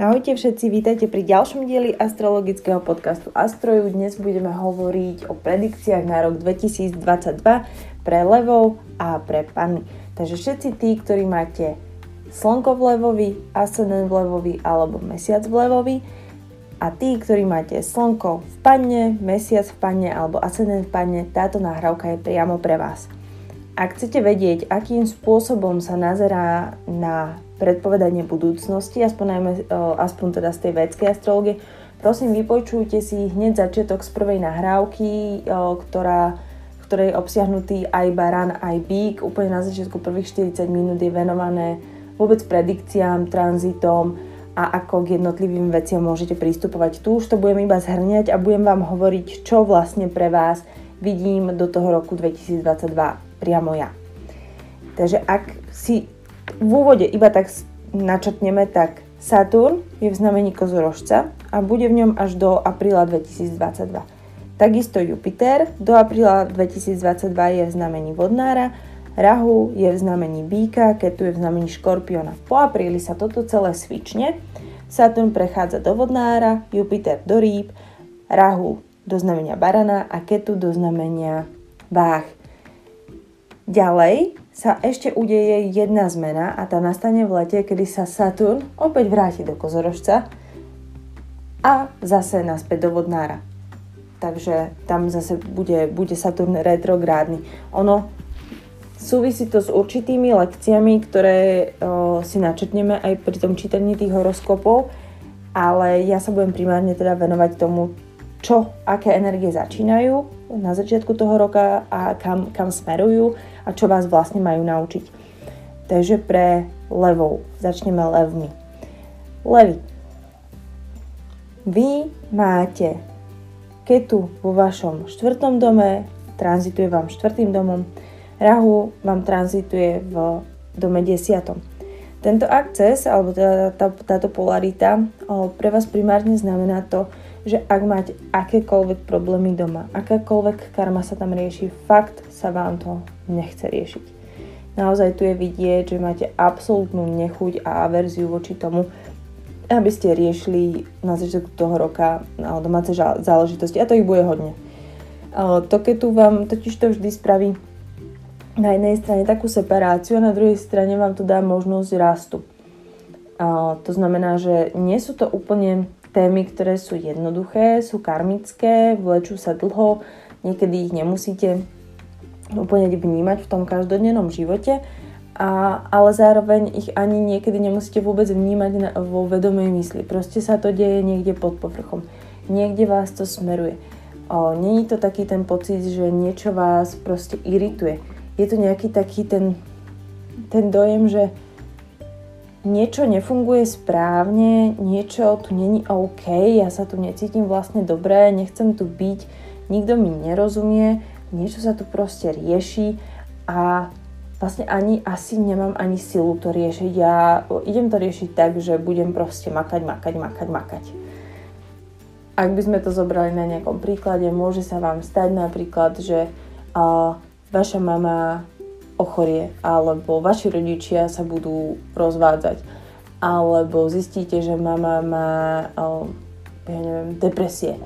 Ahojte všetci, vítajte pri ďalšom dieli astrologického podcastu Astroju. Dnes budeme hovoriť o predikciách na rok 2022 pre levov a pre panny. Takže všetci tí, ktorí máte slnko v levovi, ascendent v levovi alebo mesiac v levovi a tí, ktorí máte slnko v panne, mesiac v panne alebo ascendent v panne, táto nahrávka je priamo pre vás. Ak chcete vedieť, akým spôsobom sa nazerá na predpovedanie budúcnosti, aspoň, najmä, aspoň teda z tej védskej astrologie. Prosím, vypočujte si hneď začiatok z prvej nahrávky, ktorá, ktorej je obsiahnutý aj baran, aj bík. Úplne na začiatku prvých 40 minút je venované vôbec predikciám, tranzitom a ako k jednotlivým veciam môžete pristupovať. Tu už to budem iba zhrňať a budem vám hovoriť, čo vlastne pre vás vidím do toho roku 2022 priamo ja. Takže ak si v úvode iba tak načrtneme, tak Saturn je v znamení kozorožca a bude v ňom až do apríla 2022. Takisto Jupiter do apríla 2022 je v znamení vodnára, Rahu je v znamení býka, Ketu je v znamení škorpiona. Po apríli sa toto celé svične. Saturn prechádza do vodnára, Jupiter do rýb, Rahu do znamenia barana a Ketu do znamenia váh. Ďalej sa ešte udeje jedna zmena a tá nastane v lete, kedy sa Saturn opäť vráti do kozorožca a zase naspäť do vodnára. Takže tam zase bude, bude Saturn retrográdny. Ono súvisí to s určitými lekciami, ktoré o, si načetneme aj pri tom čítaní tých horoskopov, ale ja sa budem primárne teda venovať tomu, čo, aké energie začínajú na začiatku toho roka a kam, kam smerujú a čo vás vlastne majú naučiť. Takže pre levou začneme levmi. Levy. Vy máte ketu vo vašom štvrtom dome, tranzituje vám štvrtým domom, rahu vám tranzituje v dome desiatom. Tento akces, alebo teda tá, táto polarita pre vás primárne znamená to, že ak máte akékoľvek problémy doma, akákoľvek karma sa tam rieši, fakt sa vám to nechce riešiť. Naozaj tu je vidieť, že máte absolútnu nechuť a averziu voči tomu, aby ste riešili na začiatku toho roka domáce záležitosti. A to ich bude hodne. To, keď tu vám totiž to vždy spraví na jednej strane takú separáciu a na druhej strane vám to dá možnosť rastu. To znamená, že nie sú to úplne témy, ktoré sú jednoduché, sú karmické, vlečú sa dlho, niekedy ich nemusíte úplne vnímať v tom každodennom živote, a, ale zároveň ich ani niekedy nemusíte vôbec vnímať na, vo vedomej mysli. Proste sa to deje niekde pod povrchom. Niekde vás to smeruje. Není to taký ten pocit, že niečo vás proste irituje. Je to nejaký taký ten, ten dojem, že niečo nefunguje správne, niečo tu není OK, ja sa tu necítim vlastne dobre, nechcem tu byť, nikto mi nerozumie, niečo sa tu proste rieši a vlastne ani asi nemám ani silu to riešiť. Ja idem to riešiť tak, že budem proste makať, makať, makať, makať. Ak by sme to zobrali na nejakom príklade, môže sa vám stať napríklad, že uh, vaša mama ochorie, alebo vaši rodičia sa budú rozvádzať, alebo zistíte, že mama má ja neviem, depresie.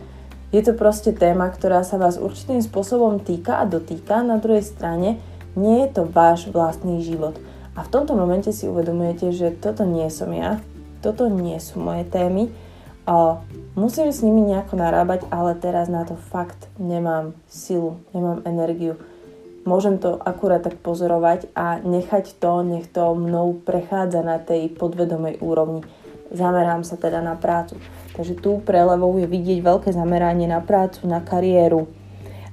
Je to proste téma, ktorá sa vás určitým spôsobom týka a dotýka. Na druhej strane nie je to váš vlastný život. A v tomto momente si uvedomujete, že toto nie som ja, toto nie sú moje témy. A musím s nimi nejako narábať, ale teraz na to fakt nemám silu, nemám energiu môžem to akurát tak pozorovať a nechať to, nech to mnou prechádza na tej podvedomej úrovni. Zamerám sa teda na prácu. Takže tu prelevou je vidieť veľké zameranie na prácu, na kariéru.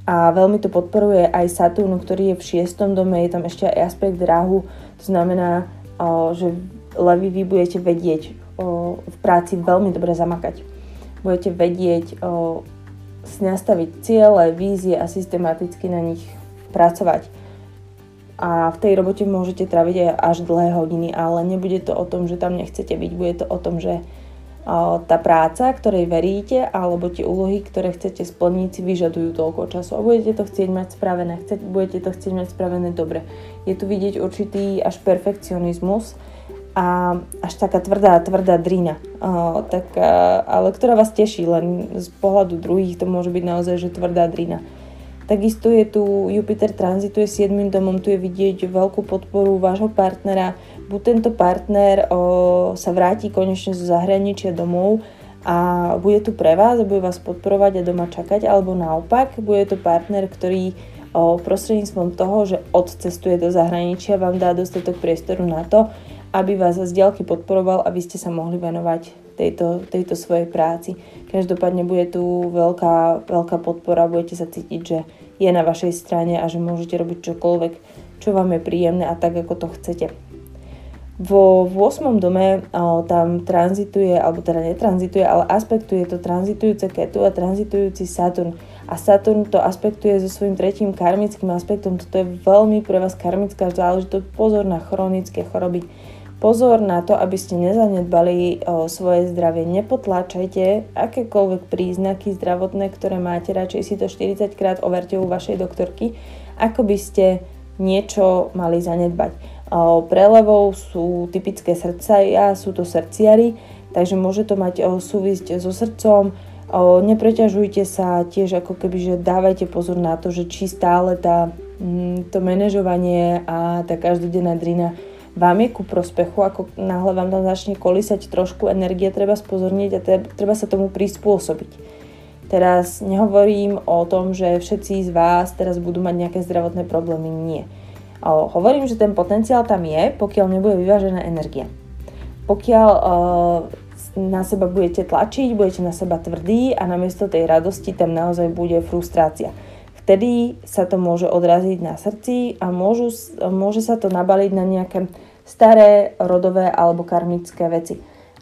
A veľmi to podporuje aj Saturn, ktorý je v šiestom dome, je tam ešte aj aspekt Rahu. To znamená, že levy vy budete vedieť v práci veľmi dobre zamakať. Budete vedieť nastaviť ciele, vízie a systematicky na nich pracovať. A v tej robote môžete traviť aj až dlhé hodiny, ale nebude to o tom, že tam nechcete byť, bude to o tom, že tá práca, ktorej veríte, alebo tie úlohy, ktoré chcete splniť, si vyžadujú toľko času a budete to chcieť mať spravené, chcete, budete to chcieť mať spravené dobre. Je tu vidieť určitý až perfekcionizmus a až taká tvrdá, tvrdá drina, tak, ale ktorá vás teší, len z pohľadu druhých to môže byť naozaj, že tvrdá drina. Takisto je tu Jupiter tranzituje 7. domom, tu je vidieť veľkú podporu vášho partnera. Buď tento partner o, sa vráti konečne zo zahraničia domov a bude tu pre vás a bude vás podporovať a doma čakať, alebo naopak, bude to partner, ktorý o, prostredníctvom toho, že odcestuje do zahraničia, vám dá dostatok priestoru na to, aby vás z diaľky podporoval, aby ste sa mohli venovať tejto, tejto svojej práci. Každopádne bude tu veľká, veľká podpora, budete sa cítiť, že je na vašej strane a že môžete robiť čokoľvek, čo vám je príjemné a tak, ako to chcete. Vo 8. dome o, tam tranzituje, alebo teda netranzituje, ale aspektuje to tranzitujúce Ketu a tranzitujúci Saturn. A Saturn to aspektuje so svojím tretím karmickým aspektom. Toto je veľmi pre vás karmická záležitosť. Pozor na chronické choroby Pozor na to, aby ste nezanedbali o, svoje zdravie. Nepotláčajte akékoľvek príznaky zdravotné, ktoré máte. Radšej si to 40 krát overte u vašej doktorky, ako by ste niečo mali zanedbať. O, prelevou sú typické srdcia, sú to srdciary, takže môže to mať o, súvisť so srdcom. O, nepreťažujte sa tiež ako keby, že dávajte pozor na to, že či stále tá, mm, to manažovanie a tá každodenná drina vám je ku prospechu, ako náhle vám tam začne kolísať trošku energie, treba spozorniť a treba sa tomu prispôsobiť. Teraz nehovorím o tom, že všetci z vás teraz budú mať nejaké zdravotné problémy, nie. O, hovorím, že ten potenciál tam je, pokiaľ nebude vyvážená energia. Pokiaľ o, na seba budete tlačiť, budete na seba tvrdí a namiesto tej radosti tam naozaj bude frustrácia. Vtedy sa to môže odraziť na srdci a môžu, môže sa to nabaliť na nejaké staré rodové alebo karmické veci.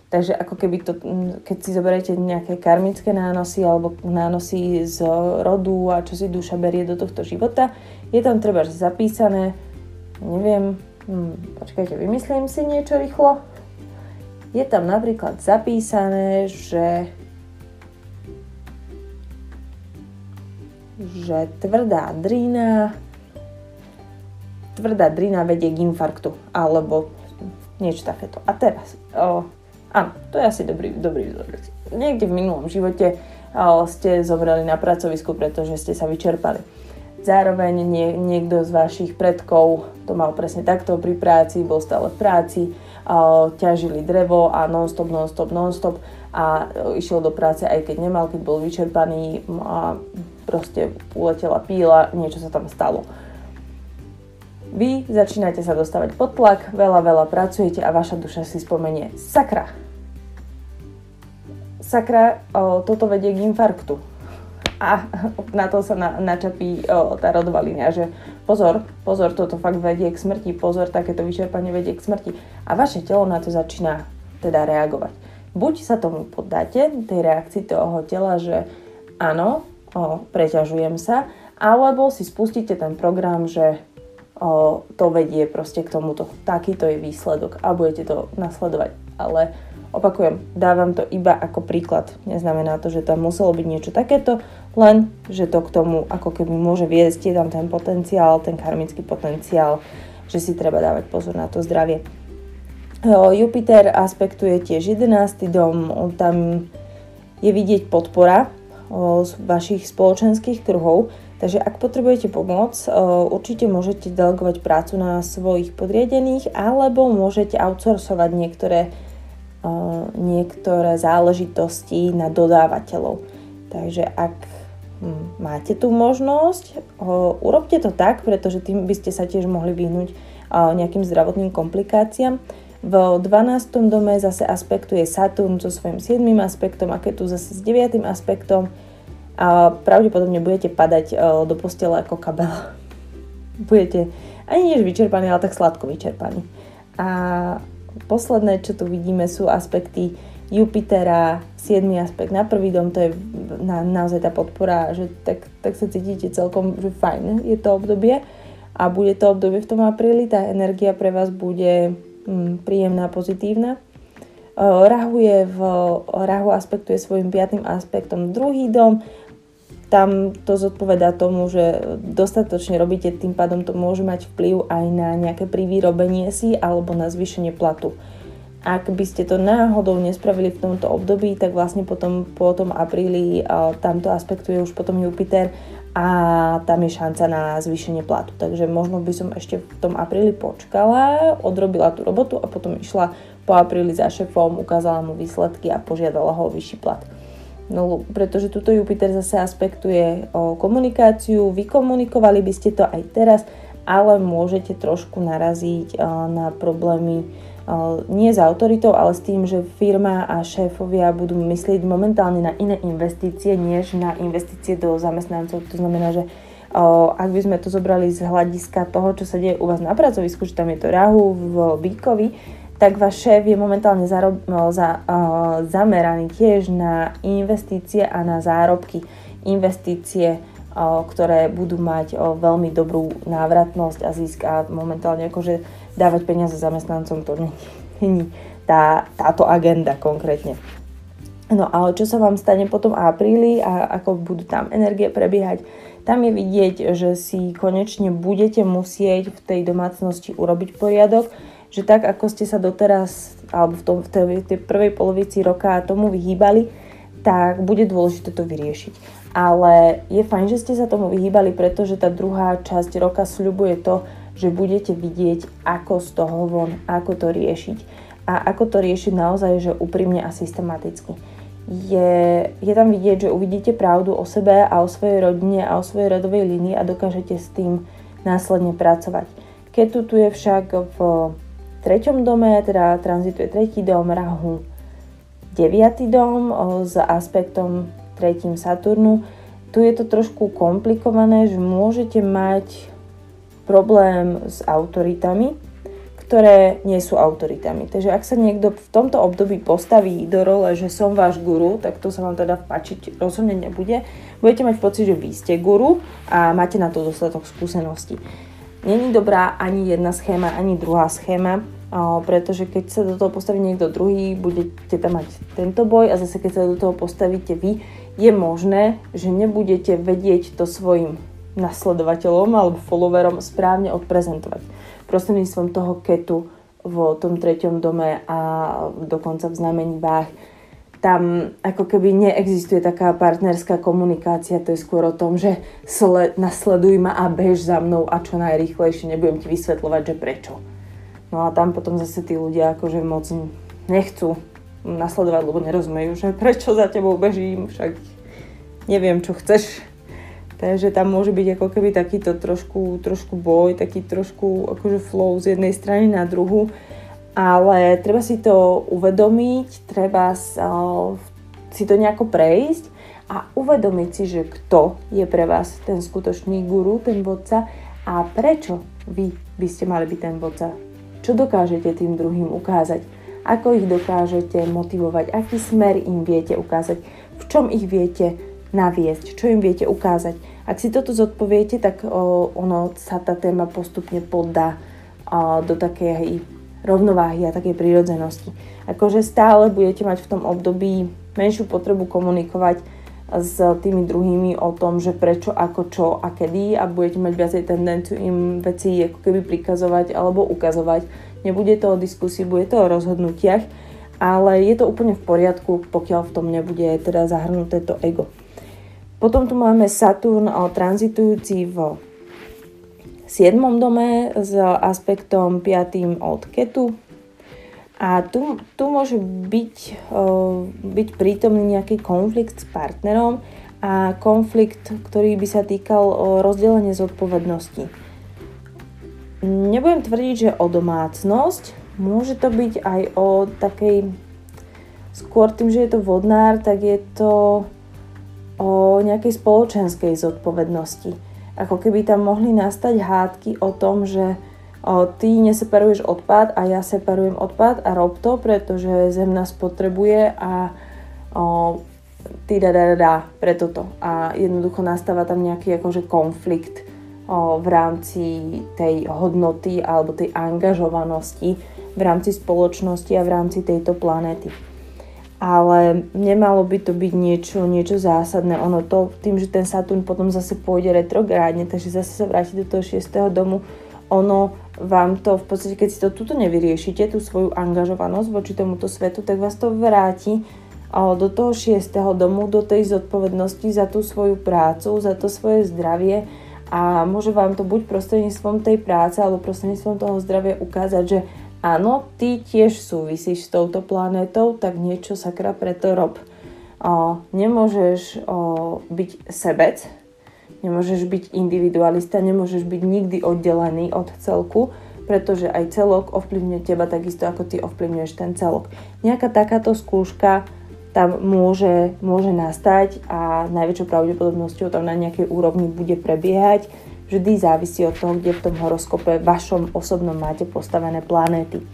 Takže ako keby to, keď si zoberiete nejaké karmické nánosy alebo nánosy z rodu a čo si duša berie do tohto života, je tam treba zapísané, neviem, hm, počkajte, vymyslím si niečo rýchlo. Je tam napríklad zapísané, že že tvrdá drina tvrdá drina vedie k infarktu alebo niečo takéto. A teraz, o, áno, to je asi dobrý, dobrý vzor. Niekde v minulom živote o, ste zomreli na pracovisku, pretože ste sa vyčerpali. Zároveň nie, niekto z vašich predkov to mal presne takto pri práci, bol stále v práci, o, ťažili drevo a non-stop, non-stop, non-stop a o, išiel do práce aj keď nemal, keď bol vyčerpaný a proste uletela píla, niečo sa tam stalo. Vy začínate sa dostávať pod tlak, veľa, veľa pracujete a vaša duša si spomenie sakra. Sakra, o, toto vedie k infarktu. A na to sa na, načapí o, tá rodová línia, že pozor, pozor, toto fakt vedie k smrti, pozor, takéto vyčerpanie vedie k smrti. A vaše telo na to začína teda reagovať. Buď sa tomu poddáte, tej reakcii toho tela, že áno, o, preťažujem sa, alebo si spustíte ten program, že o, to vedie proste k tomuto. Takýto je výsledok a budete to nasledovať. Ale opakujem, dávam to iba ako príklad. Neznamená to, že tam muselo byť niečo takéto, len že to k tomu ako keby môže viesť, je tam ten potenciál, ten karmický potenciál, že si treba dávať pozor na to zdravie. Jupiter aspektuje tiež 11. dom, tam je vidieť podpora z vašich spoločenských kruhov. Takže ak potrebujete pomoc, určite môžete delegovať prácu na svojich podriadených alebo môžete outsourcovať niektoré, niektoré záležitosti na dodávateľov. Takže ak hm, máte tú možnosť, urobte to tak, pretože tým by ste sa tiež mohli vyhnúť nejakým zdravotným komplikáciám. V 12. dome zase aspektuje Saturn so svojím 7. aspektom a tu zase s 9. aspektom a pravdepodobne budete padať e, do postele ako kabel. budete ani než vyčerpaní, ale tak sladko vyčerpaní. A posledné, čo tu vidíme, sú aspekty Jupitera, 7. aspekt na prvý dom, to je na, naozaj tá podpora, že tak, tak sa cítite celkom, že fajn je to obdobie a bude to obdobie v tom apríli, tá energia pre vás bude príjemná, pozitívna. Rahu je v Rahu aspektuje svojim piatým aspektom druhý dom tam to zodpoveda tomu, že dostatočne robíte, tým pádom to môže mať vplyv aj na nejaké privýrobenie si alebo na zvýšenie platu. Ak by ste to náhodou nespravili v tomto období, tak vlastne potom po tom apríli tamto aspektuje už potom Jupiter a tam je šanca na zvýšenie platu. Takže možno by som ešte v tom apríli počkala, odrobila tú robotu a potom išla po apríli za šefom, ukázala mu výsledky a požiadala ho o vyšší plat. No, pretože tuto Jupiter zase aspektuje o komunikáciu, vykomunikovali by ste to aj teraz, ale môžete trošku naraziť na problémy nie s autoritou, ale s tým, že firma a šéfovia budú myslieť momentálne na iné investície, než na investície do zamestnancov. To znamená, že ak by sme to zobrali z hľadiska toho, čo sa deje u vás na pracovisku, že tam je to rahu v Bíkovi, tak váš šéf je momentálne zarob, za, uh, zameraný tiež na investície a na zárobky. Investície, ktoré budú mať veľmi dobrú návratnosť a zisk a momentálne akože dávať peniaze zamestnancom to není tá, táto agenda konkrétne. No ale čo sa vám stane potom v apríli a ako budú tam energie prebiehať, tam je vidieť, že si konečne budete musieť v tej domácnosti urobiť poriadok, že tak ako ste sa doteraz, alebo v, tom, v tej, tej prvej polovici roka tomu vyhýbali, tak bude dôležité to vyriešiť. Ale je fajn, že ste sa tomu vyhýbali, pretože tá druhá časť roka sľubuje to, že budete vidieť, ako z toho von, ako to riešiť. A ako to riešiť naozaj, že úprimne a systematicky. Je, je tam vidieť, že uvidíte pravdu o sebe a o svojej rodine a o svojej rodovej línii a dokážete s tým následne pracovať. Keď tu, je však v treťom dome, teda tranzituje tretí dom Rahu, deviatý dom s aspektom tretím Saturnu. Tu je to trošku komplikované, že môžete mať problém s autoritami, ktoré nie sú autoritami. Takže ak sa niekto v tomto období postaví do role, že som váš guru, tak to sa vám teda páčiť rozhodne nebude. Budete mať pocit, že vy ste guru a máte na to dostatok skúseností. Není dobrá ani jedna schéma, ani druhá schéma, pretože keď sa do toho postaví niekto druhý, budete tam mať tento boj a zase keď sa do toho postavíte vy, je možné, že nebudete vedieť to svojim nasledovateľom alebo followerom správne odprezentovať. Prostredníctvom toho ketu v tom treťom dome a dokonca v znamení váh tam ako keby neexistuje taká partnerská komunikácia, to je skôr o tom, že sle, nasleduj ma a bež za mnou a čo najrýchlejšie, nebudem ti vysvetľovať, že prečo. No a tam potom zase tí ľudia akože moc nechcú nasledovať, lebo nerozumejú, že prečo za tebou bežím, však neviem, čo chceš. Takže tam môže byť ako keby takýto trošku, trošku boj, taký trošku akože flow z jednej strany na druhú ale treba si to uvedomiť, treba si to nejako prejsť a uvedomiť si, že kto je pre vás ten skutočný guru, ten vodca a prečo vy by ste mali byť ten vodca. Čo dokážete tým druhým ukázať? Ako ich dokážete motivovať? Aký smer im viete ukázať? V čom ich viete naviesť? Čo im viete ukázať? Ak si toto zodpoviete, tak o, ono sa tá téma postupne poddá o, do takej rovnováhy a takej prírodzenosti. Akože stále budete mať v tom období menšiu potrebu komunikovať s tými druhými o tom, že prečo, ako, čo a kedy a budete mať viacej tendenciu im veci ako keby prikazovať alebo ukazovať. Nebude to o diskusii, bude to o rozhodnutiach, ale je to úplne v poriadku, pokiaľ v tom nebude teda zahrnuté to ego. Potom tu máme Saturn tranzitujúci v 7. dome s aspektom 5. od ketu. A tu, tu môže byť, byť prítomný nejaký konflikt s partnerom a konflikt, ktorý by sa týkal rozdelenie zodpovednosti. Nebudem tvrdiť, že o domácnosť, môže to byť aj o takej, skôr tým, že je to vodnár, tak je to o nejakej spoločenskej zodpovednosti ako keby tam mohli nastať hádky o tom, že o, ty neseparuješ odpad a ja separujem odpad a rob to, pretože zem nás potrebuje a o, ty da, da, da, da pre toto. A jednoducho nastáva tam nejaký akože konflikt o, v rámci tej hodnoty alebo tej angažovanosti v rámci spoločnosti a v rámci tejto planéty. Ale nemalo by to byť niečo, niečo zásadné. Ono to, tým, že ten Saturn potom zase pôjde retrográdne, takže zase sa vráti do toho 6. domu, ono vám to v podstate, keď si to tuto nevyriešite, tú svoju angažovanosť voči tomuto svetu, tak vás to vráti do toho 6. domu, do tej zodpovednosti za tú svoju prácu, za to svoje zdravie a môže vám to buď prostredníctvom tej práce alebo prostredníctvom toho zdravia ukázať, že áno, ty tiež súvisíš s touto planétou, tak niečo sakra preto rob. O, nemôžeš o, byť sebec, nemôžeš byť individualista, nemôžeš byť nikdy oddelený od celku, pretože aj celok ovplyvňuje teba takisto, ako ty ovplyvňuješ ten celok. Nejaká takáto skúška tam môže, môže nastať a najväčšou pravdepodobnosťou tam na nejakej úrovni bude prebiehať vždy závisí od toho, kde v tom horoskope vašom osobnom máte postavené planéty.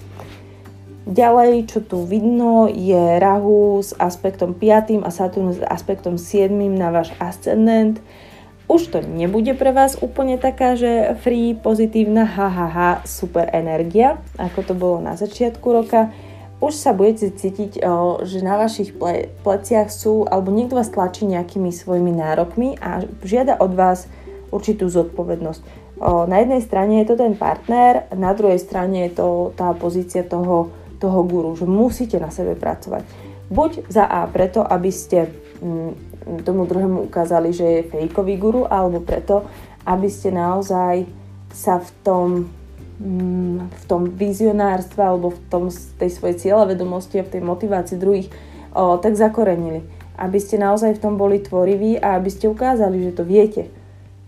Ďalej, čo tu vidno, je Rahu s aspektom 5 a Saturn s aspektom 7 na váš ascendent. Už to nebude pre vás úplne taká, že free, pozitívna, ha, super energia, ako to bolo na začiatku roka. Už sa budete cítiť, že na vašich pleciach sú, alebo niekto vás tlačí nejakými svojimi nárokmi a žiada od vás určitú zodpovednosť. Na jednej strane je to ten partner, na druhej strane je to tá pozícia toho, toho guru, že musíte na sebe pracovať. Buď za A preto, aby ste mm, tomu druhému ukázali, že je fejkový guru, alebo preto, aby ste naozaj sa v tom, mm, v tom vizionárstve alebo v tom, tej svojej cieľavedomosti a v tej motivácii druhých o, tak zakorenili. Aby ste naozaj v tom boli tvoriví a aby ste ukázali, že to viete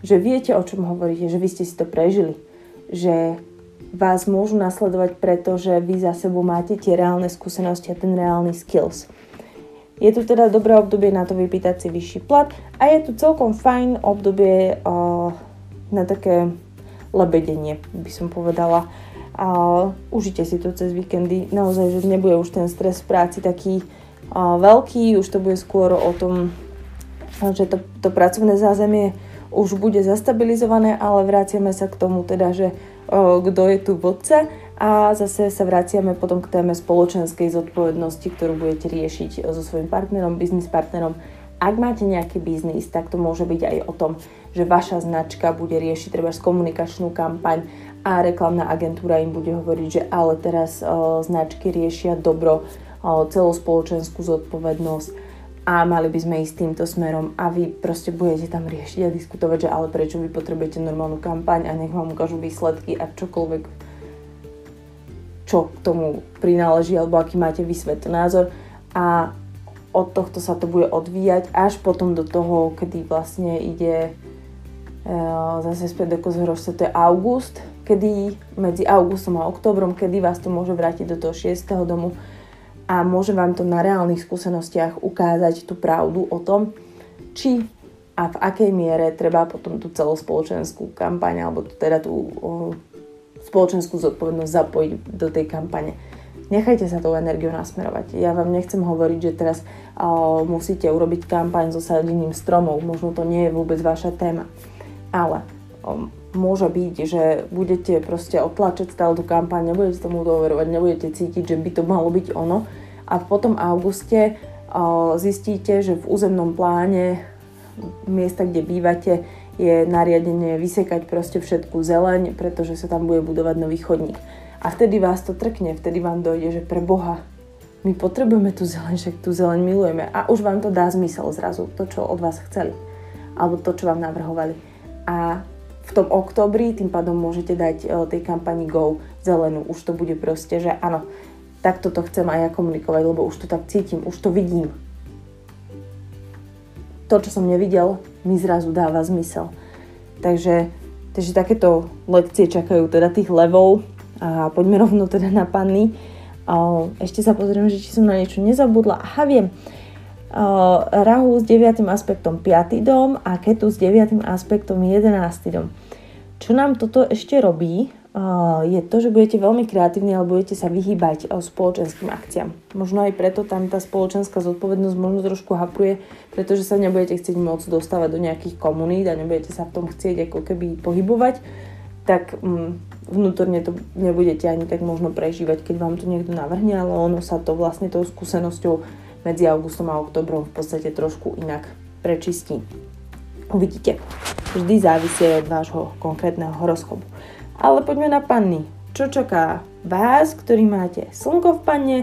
že viete, o čom hovoríte, že vy ste si to prežili, že vás môžu nasledovať, pretože vy za sebou máte tie reálne skúsenosti a ten reálny skills. Je tu teda dobré obdobie na to vypýtať si vyšší plat a je tu celkom fajn obdobie uh, na také lebedenie, by som povedala. Uh, užite si to cez víkendy, naozaj, že nebude už ten stres v práci taký uh, veľký, už to bude skôr o tom, že to, to pracovné zázemie už bude zastabilizované, ale vraciame sa k tomu teda, že o, kto je tu vodca a zase sa vraciame potom k téme spoločenskej zodpovednosti, ktorú budete riešiť so svojím partnerom, biznis partnerom. Ak máte nejaký biznis, tak to môže byť aj o tom, že vaša značka bude riešiť treba komunikačnú kampaň a reklamná agentúra im bude hovoriť, že ale teraz o, značky riešia dobro, o, celospoločenskú zodpovednosť a mali by sme ísť týmto smerom a vy proste budete tam riešiť a diskutovať, že ale prečo vy potrebujete normálnu kampaň a nech vám ukážu výsledky a čokoľvek, čo k tomu prináleží alebo aký máte vy názor a od tohto sa to bude odvíjať až potom do toho, kedy vlastne ide e, zase späť do Kozhorožca, to je august, kedy medzi augustom a oktobrom, kedy vás to môže vrátiť do toho 6. domu, a môže vám to na reálnych skúsenostiach ukázať tú pravdu o tom, či a v akej miere treba potom tú celospoločenskú kampaň alebo teda tú o, spoločenskú zodpovednosť zapojiť do tej kampane. Nechajte sa tou energiou nasmerovať. Ja vám nechcem hovoriť, že teraz o, musíte urobiť kampaň so sadením stromov. Možno to nie je vôbec vaša téma. Ale o, môže byť, že budete proste otlačať stále tú kampaň, nebudete tomu dôverovať, nebudete cítiť, že by to malo byť ono. A potom auguste zistíte, že v územnom pláne miesta, kde bývate, je nariadenie vysekať proste všetku zeleň, pretože sa tam bude budovať nový chodník. A vtedy vás to trkne, vtedy vám dojde, že pre Boha, my potrebujeme tú zeleň, však tú zeleň milujeme. A už vám to dá zmysel zrazu, to, čo od vás chceli. Alebo to, čo vám navrhovali. A v tom oktobri tým pádom môžete dať e, tej kampani Go zelenú. Už to bude proste, že áno, takto to chcem aj ja komunikovať, lebo už to tak cítim, už to vidím. To, čo som nevidel, mi zrazu dáva zmysel. Takže, takže takéto lekcie čakajú teda tých levov a poďme rovno teda na panny. Ešte sa pozriem, že či som na niečo nezabudla. Aha, viem. Rahu s 9. aspektom 5. dom a Ketu s 9. aspektom 11. dom. Čo nám toto ešte robí, je to, že budete veľmi kreatívni, ale budete sa vyhýbať spoločenským akciám. Možno aj preto tam tá spoločenská zodpovednosť možno trošku hapruje, pretože sa nebudete chcieť môcť dostávať do nejakých komunít a nebudete sa v tom chcieť ako keby pohybovať, tak mm, vnútorne to nebudete ani tak možno prežívať, keď vám to niekto navrhne, ale ono sa to vlastne tou skúsenosťou medzi augustom a oktobrom v podstate trošku inak prečistí. Uvidíte. Vždy závisí od vášho konkrétneho horoskopu. Ale poďme na panny. Čo čaká vás, ktorý máte slnko v panne,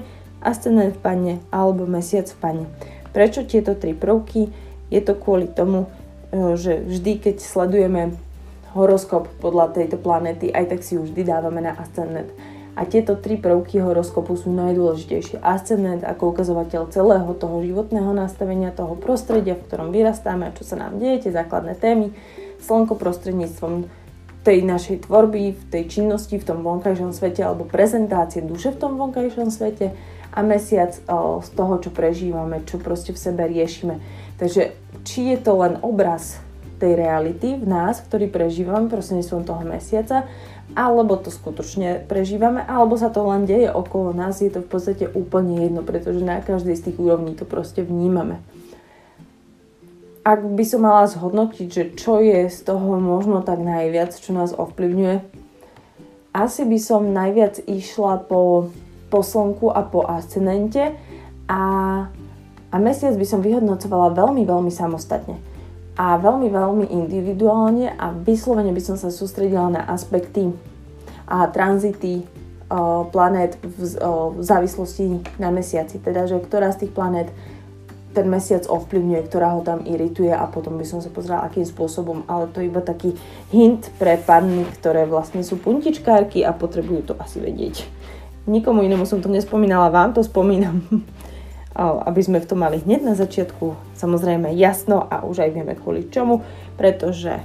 ascendent v panne alebo mesiac v panne. Prečo tieto tri prvky? Je to kvôli tomu, e, že vždy, keď sledujeme horoskop podľa tejto planéty, aj tak si ju vždy dávame na ascendent. A tieto tri prvky horoskopu sú najdôležitejšie. Ascendent ako ukazovateľ celého toho životného nastavenia, toho prostredia, v ktorom vyrastáme čo sa nám deje, tie základné témy. Slnko prostredníctvom tej našej tvorby, v tej činnosti, v tom vonkajšom svete alebo prezentácie duše v tom vonkajšom svete a mesiac o, z toho, čo prežívame, čo proste v sebe riešime. Takže či je to len obraz tej reality v nás, ktorý prežívame prostredníctvom toho mesiaca, alebo to skutočne prežívame, alebo sa to len deje okolo nás, je to v podstate úplne jedno, pretože na každej z tých úrovní to proste vnímame. Ak by som mala zhodnotiť, že čo je z toho možno tak najviac, čo nás ovplyvňuje, asi by som najviac išla po po slnku a po ascendente a, a mesiac by som vyhodnocovala veľmi, veľmi samostatne a veľmi, veľmi individuálne a vyslovene by som sa sústredila na aspekty a tranzity planét v závislosti na mesiaci, teda že ktorá z tých planét ten mesiac ovplyvňuje, ktorá ho tam irituje a potom by som sa pozrela, akým spôsobom, ale to je iba taký hint pre panny, ktoré vlastne sú puntičkárky a potrebujú to asi vedieť. Nikomu inému som to nespomínala, vám to spomínam, aby sme v tom mali hneď na začiatku samozrejme jasno a už aj vieme kvôli čomu, pretože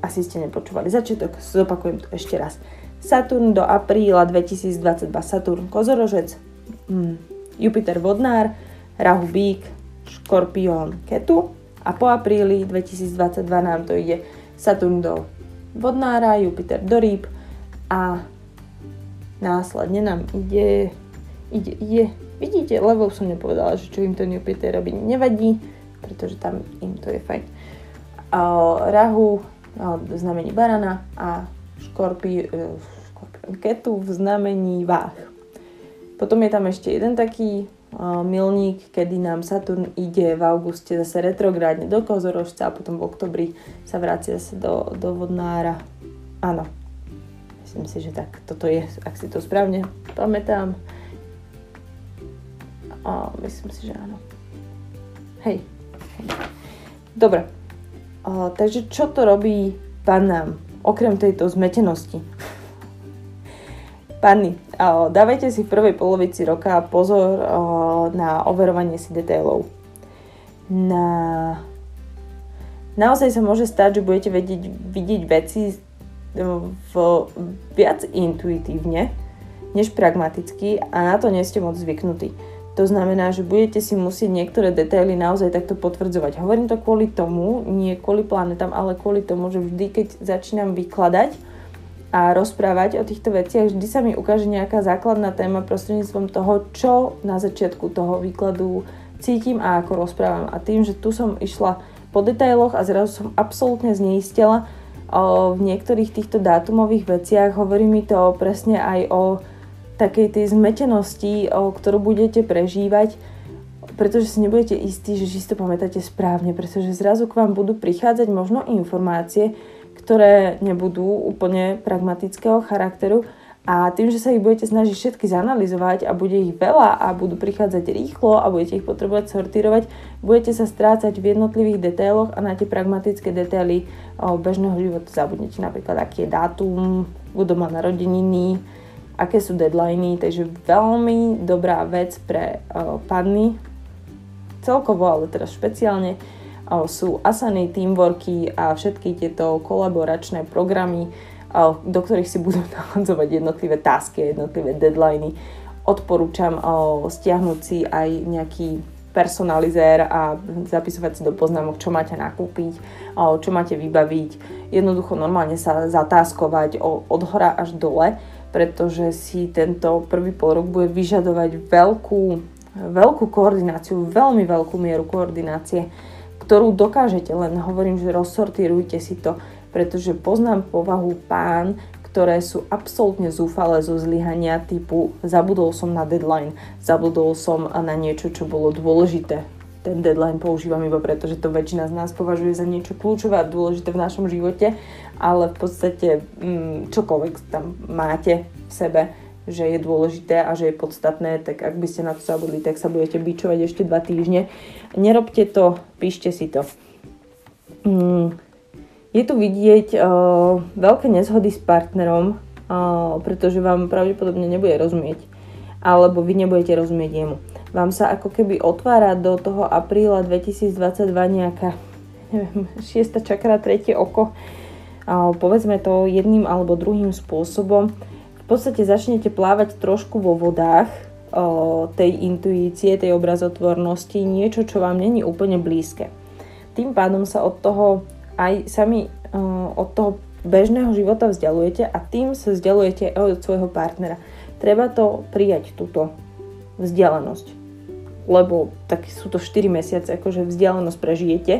asi ste nepočúvali začiatok, zopakujem to ešte raz. Saturn do apríla 2022, Saturn kozorožec, mm, Jupiter vodnár, Rahu bík, Škorpión ketu a po apríli 2022 nám to ide Saturn do vodnára, Jupiter do rýb a následne nám ide, ide, ide, vidíte, lebo som nepovedala, že čo im ten Jupiter robí, nevadí, pretože tam im to je fajn. A, rahu v znamení barana a škorpi, e, škorpion ketu v znamení váh. Potom je tam ešte jeden taký milník, kedy nám Saturn ide v auguste zase retrográdne do kozorožca a potom v oktobri sa vracia zase do, do vodnára. Áno, Myslím si, že tak toto je, ak si to správne pamätám. A myslím si, že áno. Hej. Dobre. A, takže čo to robí panám, okrem tejto zmetenosti? Panny, dávajte si v prvej polovici roka pozor na overovanie si detailov. Na... Naozaj sa môže stať, že budete vedieť, vidieť veci v, viac intuitívne než pragmaticky a na to nie ste moc zvyknutí. To znamená, že budete si musieť niektoré detaily naozaj takto potvrdzovať. Hovorím to kvôli tomu, nie kvôli planetám, ale kvôli tomu, že vždy, keď začínam vykladať a rozprávať o týchto veciach, vždy sa mi ukáže nejaká základná téma prostredníctvom toho, čo na začiatku toho výkladu cítim a ako rozprávam. A tým, že tu som išla po detailoch a zrazu som absolútne zneistela, v niektorých týchto dátumových veciach. Hovorí mi to presne aj o takej tej zmetenosti, ktorú budete prežívať, pretože si nebudete istí, že si to pamätáte správne, pretože zrazu k vám budú prichádzať možno informácie, ktoré nebudú úplne pragmatického charakteru, a tým, že sa ich budete snažiť všetky zanalizovať a bude ich veľa a budú prichádzať rýchlo a budete ich potrebovať sortírovať, budete sa strácať v jednotlivých detailoch a na tie pragmatické detaily bežného života zabudnete. Napríklad, aký je dátum, kto má narodeniny, aké sú deadliny, takže veľmi dobrá vec pre panny, celkovo, ale teraz špeciálne, sú Asany, Teamworky a všetky tieto kolaboračné programy, do ktorých si budú nahodzovať jednotlivé tasky, jednotlivé deadliny. Odporúčam stiahnuť si aj nejaký personalizér a zapisovať si do poznámok, čo máte nakúpiť, čo máte vybaviť. Jednoducho normálne sa zatáskovať od hora až dole, pretože si tento prvý pol rok bude vyžadovať veľkú, veľkú koordináciu, veľmi veľkú mieru koordinácie, ktorú dokážete, len hovorím, že rozsortírujte si to pretože poznám povahu pán, ktoré sú absolútne zúfale zo zlyhania typu zabudol som na deadline, zabudol som na niečo, čo bolo dôležité. Ten deadline používam iba preto, že to väčšina z nás považuje za niečo kľúčové a dôležité v našom živote, ale v podstate mm, čokoľvek tam máte v sebe, že je dôležité a že je podstatné, tak ak by ste na to zabudli, tak sa budete bičovať ešte dva týždne. Nerobte to, píšte si to. Mm, je tu vidieť uh, veľké nezhody s partnerom, uh, pretože vám pravdepodobne nebude rozumieť, alebo vy nebudete rozumieť jemu. Vám sa ako keby otvára do toho apríla 2022 nejaká neviem, šiesta čakra, tretie oko, povedzme to jedným alebo druhým spôsobom. V podstate začnete plávať trošku vo vodách tej intuície, tej obrazotvornosti, niečo, čo vám není úplne blízke. Tým pádom sa od toho aj sami od toho bežného života vzdialujete a tým sa vzdialujete od svojho partnera. Treba to prijať, túto vzdialenosť. Lebo tak sú to 4 mesiace, akože vzdialenosť prežijete,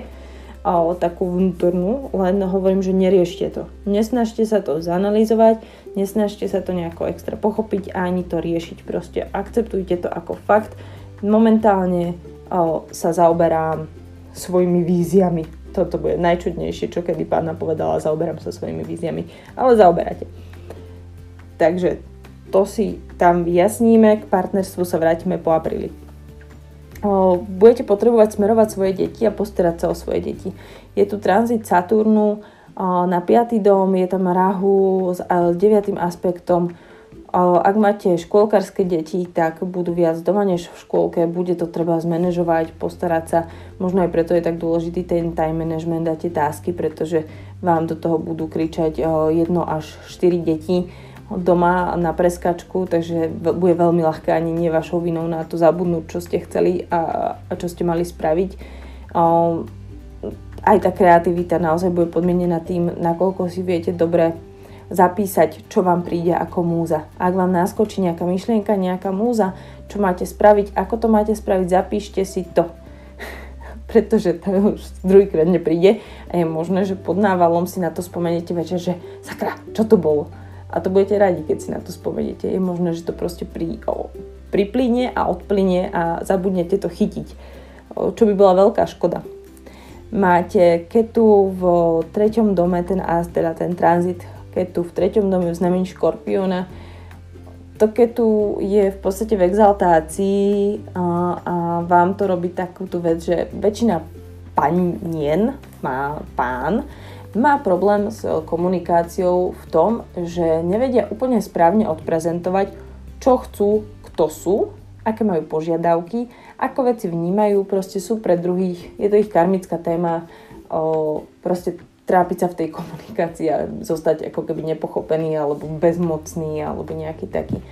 a takú vnútornú, len hovorím, že neriešte to. Nesnažte sa to zanalizovať, nesnažte sa to nejako extra pochopiť a ani to riešiť. Proste akceptujte to ako fakt. Momentálne o, sa zaoberám svojimi víziami, toto bude najčudnejšie, čo kedy pána povedala, zaoberám sa svojimi víziami, ale zaoberáte. Takže to si tam vyjasníme, k partnerstvu sa vrátime po apríli. Budete potrebovať smerovať svoje deti a postarať sa o svoje deti. Je tu tranzit Saturnu na 5. dom, je tam Rahu s 9. aspektom, ak máte škôlkarské deti, tak budú viac doma než v škôlke, bude to treba zmanéžovať, postarať sa. Možno aj preto je tak dôležitý ten time management a tie tásky, pretože vám do toho budú kričať jedno až 4 deti doma na preskačku, takže bude veľmi ľahké ani nie vašou vinou na to zabudnúť, čo ste chceli a, a čo ste mali spraviť. Aj tá kreativita naozaj bude podmienená tým, nakoľko si viete dobre zapísať, čo vám príde ako múza. Ak vám naskočí nejaká myšlienka, nejaká múza, čo máte spraviť, ako to máte spraviť, zapíšte si to. Pretože to už druhýkrát nepríde a je možné, že pod návalom si na to spomeniete večer, že sakra, čo to bolo. A to budete radi, keď si na to spomeniete. Je možné, že to proste pri, o, priplyne a odplyne a zabudnete to chytiť. Čo by bola veľká škoda. Máte ketu v treťom dome, ten, teda ten tranzit ketu v treťom dome v znamení škorpiona. To ketu je v podstate v exaltácii a, a vám to robí takúto vec, že väčšina panien, má pán, má problém s komunikáciou v tom, že nevedia úplne správne odprezentovať, čo chcú, kto sú, aké majú požiadavky, ako veci vnímajú, proste sú pre druhých, je to ich karmická téma, o, proste trápiť sa v tej komunikácii a zostať ako keby nepochopený alebo bezmocný alebo nejaký taký.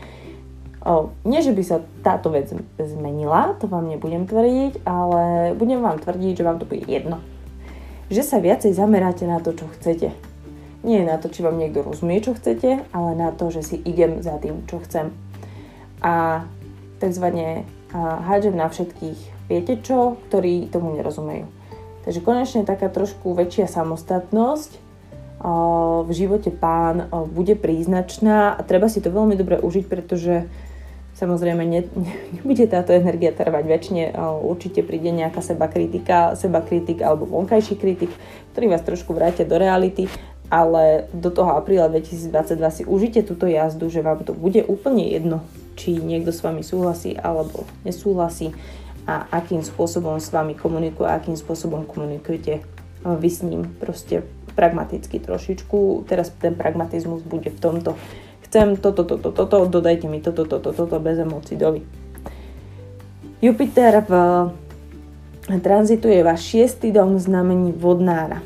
O, nie, že by sa táto vec zmenila, to vám nebudem tvrdiť, ale budem vám tvrdiť, že vám to bude jedno. Že sa viacej zameráte na to, čo chcete. Nie na to, či vám niekto rozumie, čo chcete, ale na to, že si idem za tým, čo chcem. A takzvané hádžem na všetkých, viete čo, ktorí tomu nerozumejú. Takže konečne taká trošku väčšia samostatnosť v živote pán bude príznačná a treba si to veľmi dobre užiť, pretože samozrejme ne, nebude táto energia trvať väčšine. Určite príde nejaká seba kritika, seba kritik alebo vonkajší kritik, ktorý vás trošku vrátia do reality, ale do toho apríla 2022 si užite túto jazdu, že vám to bude úplne jedno, či niekto s vami súhlasí alebo nesúhlasí a akým spôsobom s vami komunikuje, akým spôsobom komunikujete vy s ním. Proste pragmaticky trošičku. Teraz ten pragmatizmus bude v tomto. Chcem toto, toto, toto, dodajte mi toto, toto, toto, bez emócií, dovi. Jupiter v tranzituje váš šiestý dom v znamení vodnára.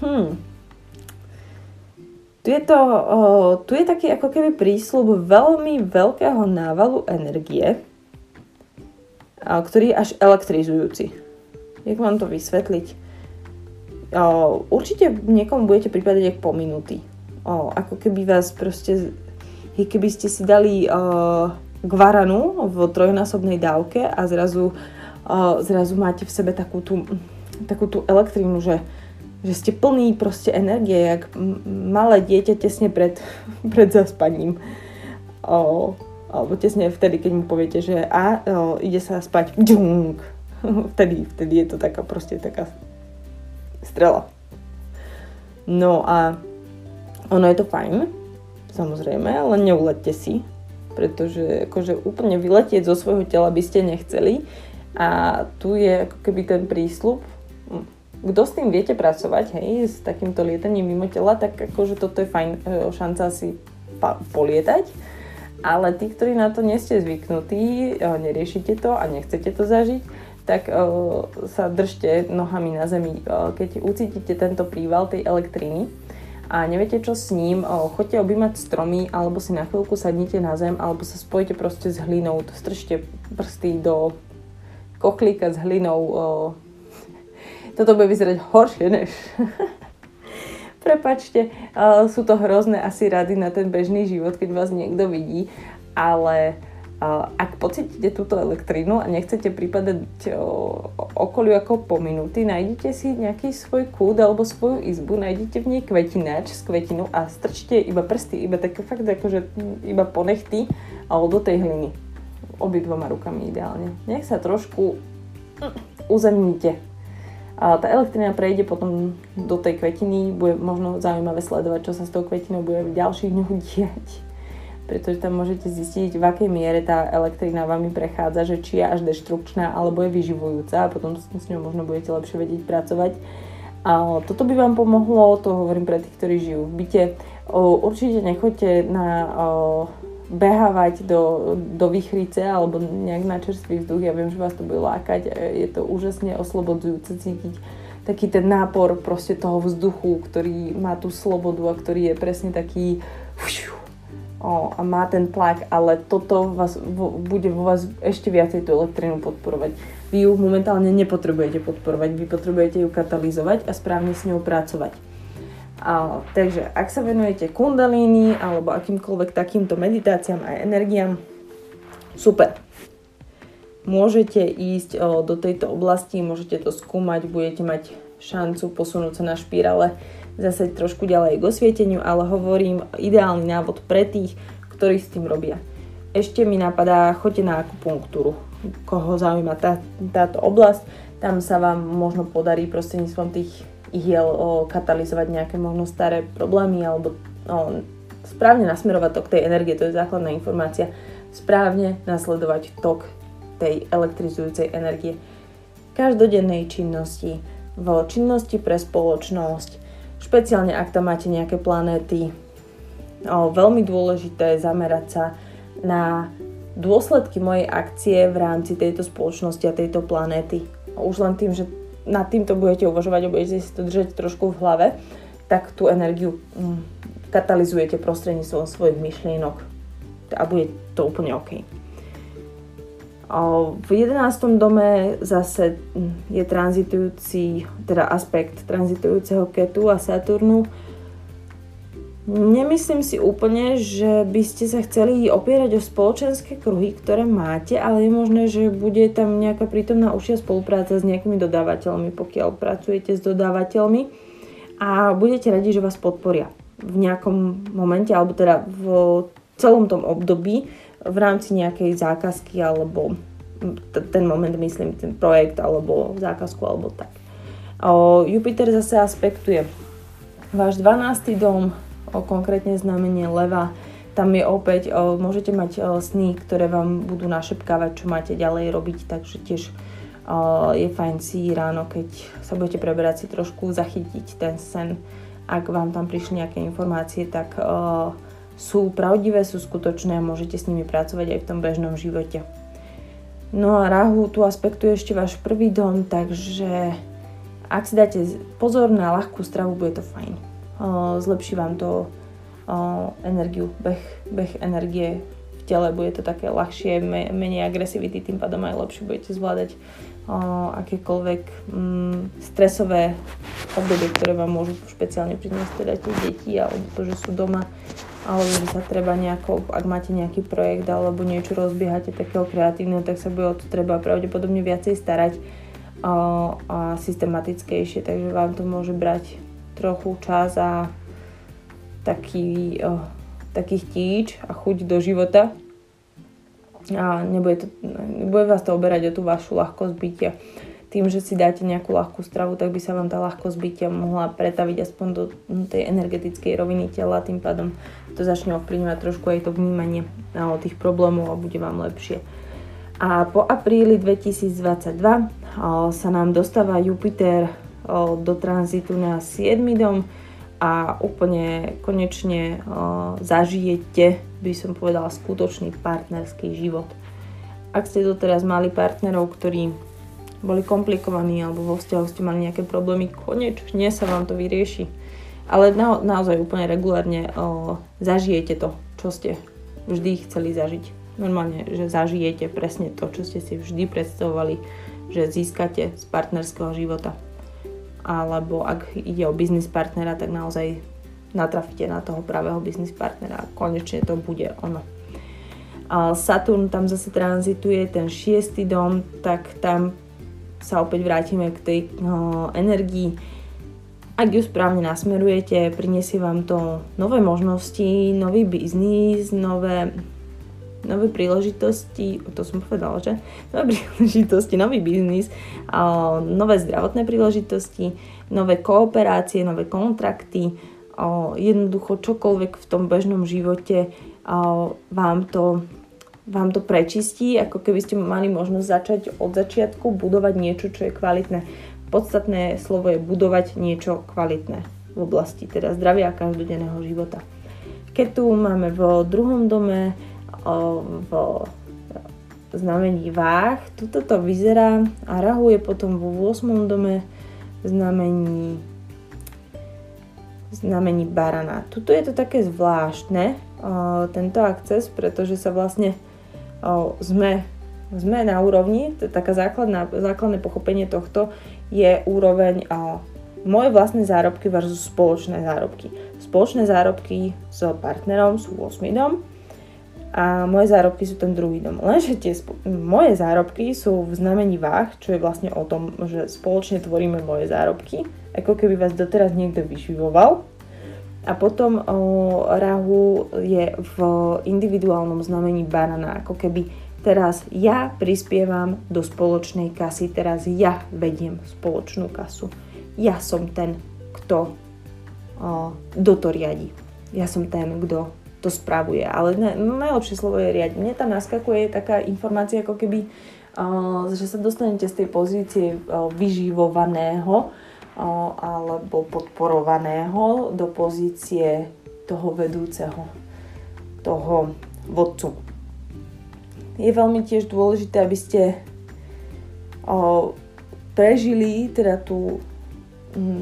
Hmm. Tu je, to, uh, tu je taký ako keby prísľub veľmi veľkého návalu energie, ktorý je až elektrizujúci. Jak vám to vysvetliť? Určite niekomu budete pripadať ako pominutý. Ako keby vás proste, keby ste si dali gvaranu v trojnásobnej dávke a zrazu, zrazu máte v sebe takú tú, takú tú elektrínu, že, že ste plný proste energie, jak malé dieťa tesne pred, pred zaspaním. O, alebo tesne vtedy, keď mu poviete, že a o, ide sa spať, džung. Vtedy, vtedy je to taká proste taká strela. No a ono je to fajn, samozrejme, ale neuleďte si, pretože akože úplne vyletieť zo svojho tela by ste nechceli a tu je ako keby ten prísľub, kto s tým viete pracovať, hej, s takýmto lietaním mimo tela, tak akože toto je fajn e, šanca si pa- polietať. Ale tí, ktorí na to nie ste zvyknutí, e, neriešite to a nechcete to zažiť, tak uh, sa držte nohami na zemi. Uh, keď ucítite tento príval tej elektriny a neviete čo s ním, choďte objímať stromy alebo si na chvíľku sadnite na zem alebo sa spojite proste s hlinou, strčte prsty do kochlíka s hlinou. Toto bude vyzerať horšie než... Prepačte, sú to hrozné asi rady na ten bežný život, keď vás niekto vidí, ale ak pocítite túto elektrínu a nechcete pripadať uh, okoliu ako pominutý, nájdete si nejaký svoj kúd alebo svoju izbu, nájdete v nej kvetináč z kvetinu a strčte iba prsty, iba také fakt akože iba ponechty do tej hliny. Obidvoma rukami ideálne. Nech sa trošku uzemnite a tá elektrina prejde potom do tej kvetiny, bude možno zaujímavé sledovať, čo sa s tou kvetinou bude v ďalších dňoch diať. Pretože tam môžete zistiť, v akej miere tá elektrina vami prechádza, že či je až deštrukčná alebo je vyživujúca a potom s ňou možno budete lepšie vedieť pracovať. A toto by vám pomohlo, to hovorím pre tých, ktorí žijú v byte. Určite nechoďte na behávať do, do vychrice alebo nejak na čerstvý vzduch. Ja viem, že vás to bude lákať. Je to úžasne oslobodzujúce cítiť taký ten nápor proste toho vzduchu, ktorý má tú slobodu a ktorý je presne taký o, a má ten tlak, ale toto vás, vo, bude vo vás ešte viacej tú elektrínu podporovať. Vy ju momentálne nepotrebujete podporovať, vy potrebujete ju katalizovať a správne s ňou pracovať. A, takže ak sa venujete kundalíny alebo akýmkoľvek takýmto meditáciám a energiám, super. Môžete ísť o, do tejto oblasti, môžete to skúmať, budete mať šancu posunúť sa na špirále zase trošku ďalej k osvieteniu, ale hovorím ideálny návod pre tých, ktorí s tým robia. Ešte mi napadá, choďte na akupunktúru, koho zaujíma tá, táto oblasť, tam sa vám možno podarí prostredníctvom tých ihiel katalizovať nejaké možno staré problémy alebo o, správne nasmerovať tok tej energie, to je základná informácia, správne nasledovať tok tej elektrizujúcej energie. Každodennej činnosti, v činnosti pre spoločnosť, špeciálne ak tam máte nejaké planéty. O, veľmi dôležité je zamerať sa na dôsledky mojej akcie v rámci tejto spoločnosti a tejto planéty. Už len tým, že nad týmto budete uvažovať a budete si to držať trošku v hlave, tak tú energiu mm, katalizujete prostredníctvom svojich myšlienok a bude to úplne OK. V 11. dome zase mm, je tranzitujúci, teda aspekt tranzitujúceho Ketu a Saturnu, Nemyslím si úplne, že by ste sa chceli opierať o spoločenské kruhy, ktoré máte, ale je možné, že bude tam nejaká prítomná užšia spolupráca s nejakými dodávateľmi, pokiaľ pracujete s dodávateľmi a budete radi, že vás podporia v nejakom momente, alebo teda v celom tom období v rámci nejakej zákazky alebo ten moment, myslím, ten projekt alebo zákazku alebo tak. O, Jupiter zase aspektuje váš 12. dom, o, konkrétne znamenie leva. Tam je opäť, o, môžete mať o, sny, ktoré vám budú našepkávať, čo máte ďalej robiť, takže tiež o, je fajn si ráno, keď sa budete preberať, si trošku zachytiť ten sen. Ak vám tam prišli nejaké informácie, tak o, sú pravdivé, sú skutočné a môžete s nimi pracovať aj v tom bežnom živote. No a Rahu tu aspektuje ešte váš prvý dom, takže ak si dáte pozor na ľahkú stravu, bude to fajn zlepší vám to energiu, beh, beh energie v tele, bude to také ľahšie, menej agresivity, tým pádom aj lepšie budete zvládať akékoľvek mm, stresové obdobie, ktoré vám môžu špeciálne priniesť teda tie deti alebo to, že sú doma alebo že sa treba nejako, ak máte nejaký projekt alebo niečo rozbiehate takého kreatívneho, tak sa bude o to treba pravdepodobne viacej starať a systematickejšie, takže vám to môže brať trochu čas a taký, o, taký chtíč a chuť do života. A nebude, to, nebude vás to oberať o tú vašu ľahkosť bytia. Tým, že si dáte nejakú ľahkú stravu, tak by sa vám tá ľahkosť bytia mohla pretaviť aspoň do tej energetickej roviny tela, tým pádom to začne ovplyvňovať trošku aj to vnímanie tých problémov a bude vám lepšie. A po apríli 2022 sa nám dostáva Jupiter do tranzitu na 7. dom a úplne konečne zažijete, by som povedala, skutočný partnerský život. Ak ste doteraz mali partnerov, ktorí boli komplikovaní alebo vo vzťahu ste mali nejaké problémy, konečne sa vám to vyrieši. Ale na, naozaj úplne regulárne o, zažijete to, čo ste vždy chceli zažiť normálne, že zažijete presne to, čo ste si vždy predstavovali, že získate z partnerského života. Alebo ak ide o biznis partnera, tak naozaj natrafíte na toho pravého biznis partnera a konečne to bude ono. A Saturn tam zase tranzituje, ten šiestý dom, tak tam sa opäť vrátime k tej no, energii. Ak ju správne nasmerujete, prinesie vám to nové možnosti, nový biznis, nové nové príležitosti, to som povedala, že? Nové príležitosti, nový biznis, nové zdravotné príležitosti, nové kooperácie, nové kontrakty, jednoducho čokoľvek v tom bežnom živote vám to, vám to prečistí, ako keby ste mali možnosť začať od začiatku budovať niečo, čo je kvalitné. Podstatné slovo je budovať niečo kvalitné v oblasti teda zdravia a každodenného života. Keď tu máme v druhom dome v znamení váh. Tuto to vyzerá a Rahu je potom vo 8. dome znamení znamení barana. Tuto je to také zvláštne, tento akces, pretože sa vlastne sme, sme na úrovni, taká základná, základné pochopenie tohto je úroveň moje vlastné zárobky versus spoločné zárobky. Spoločné zárobky s partnerom sú 8 dom, a moje zárobky sú ten druhý dom. Lenže tie spo- moje zárobky sú v znamení váh, čo je vlastne o tom, že spoločne tvoríme moje zárobky, ako keby vás doteraz niekto vyživoval. A potom o, Rahu je v individuálnom znamení banana, ako keby teraz ja prispievam do spoločnej kasy, teraz ja vediem spoločnú kasu. Ja som ten, kto o, do to riadi. Ja som ten, kto to spravuje. Ale ne, najlepšie slovo je riadiť. Mne tam naskakuje taká informácia, ako keby, uh, že sa dostanete z tej pozície uh, vyživovaného alebo podporovaného do pozície toho vedúceho, toho vodcu. Je veľmi tiež dôležité, aby ste prežili teda tú,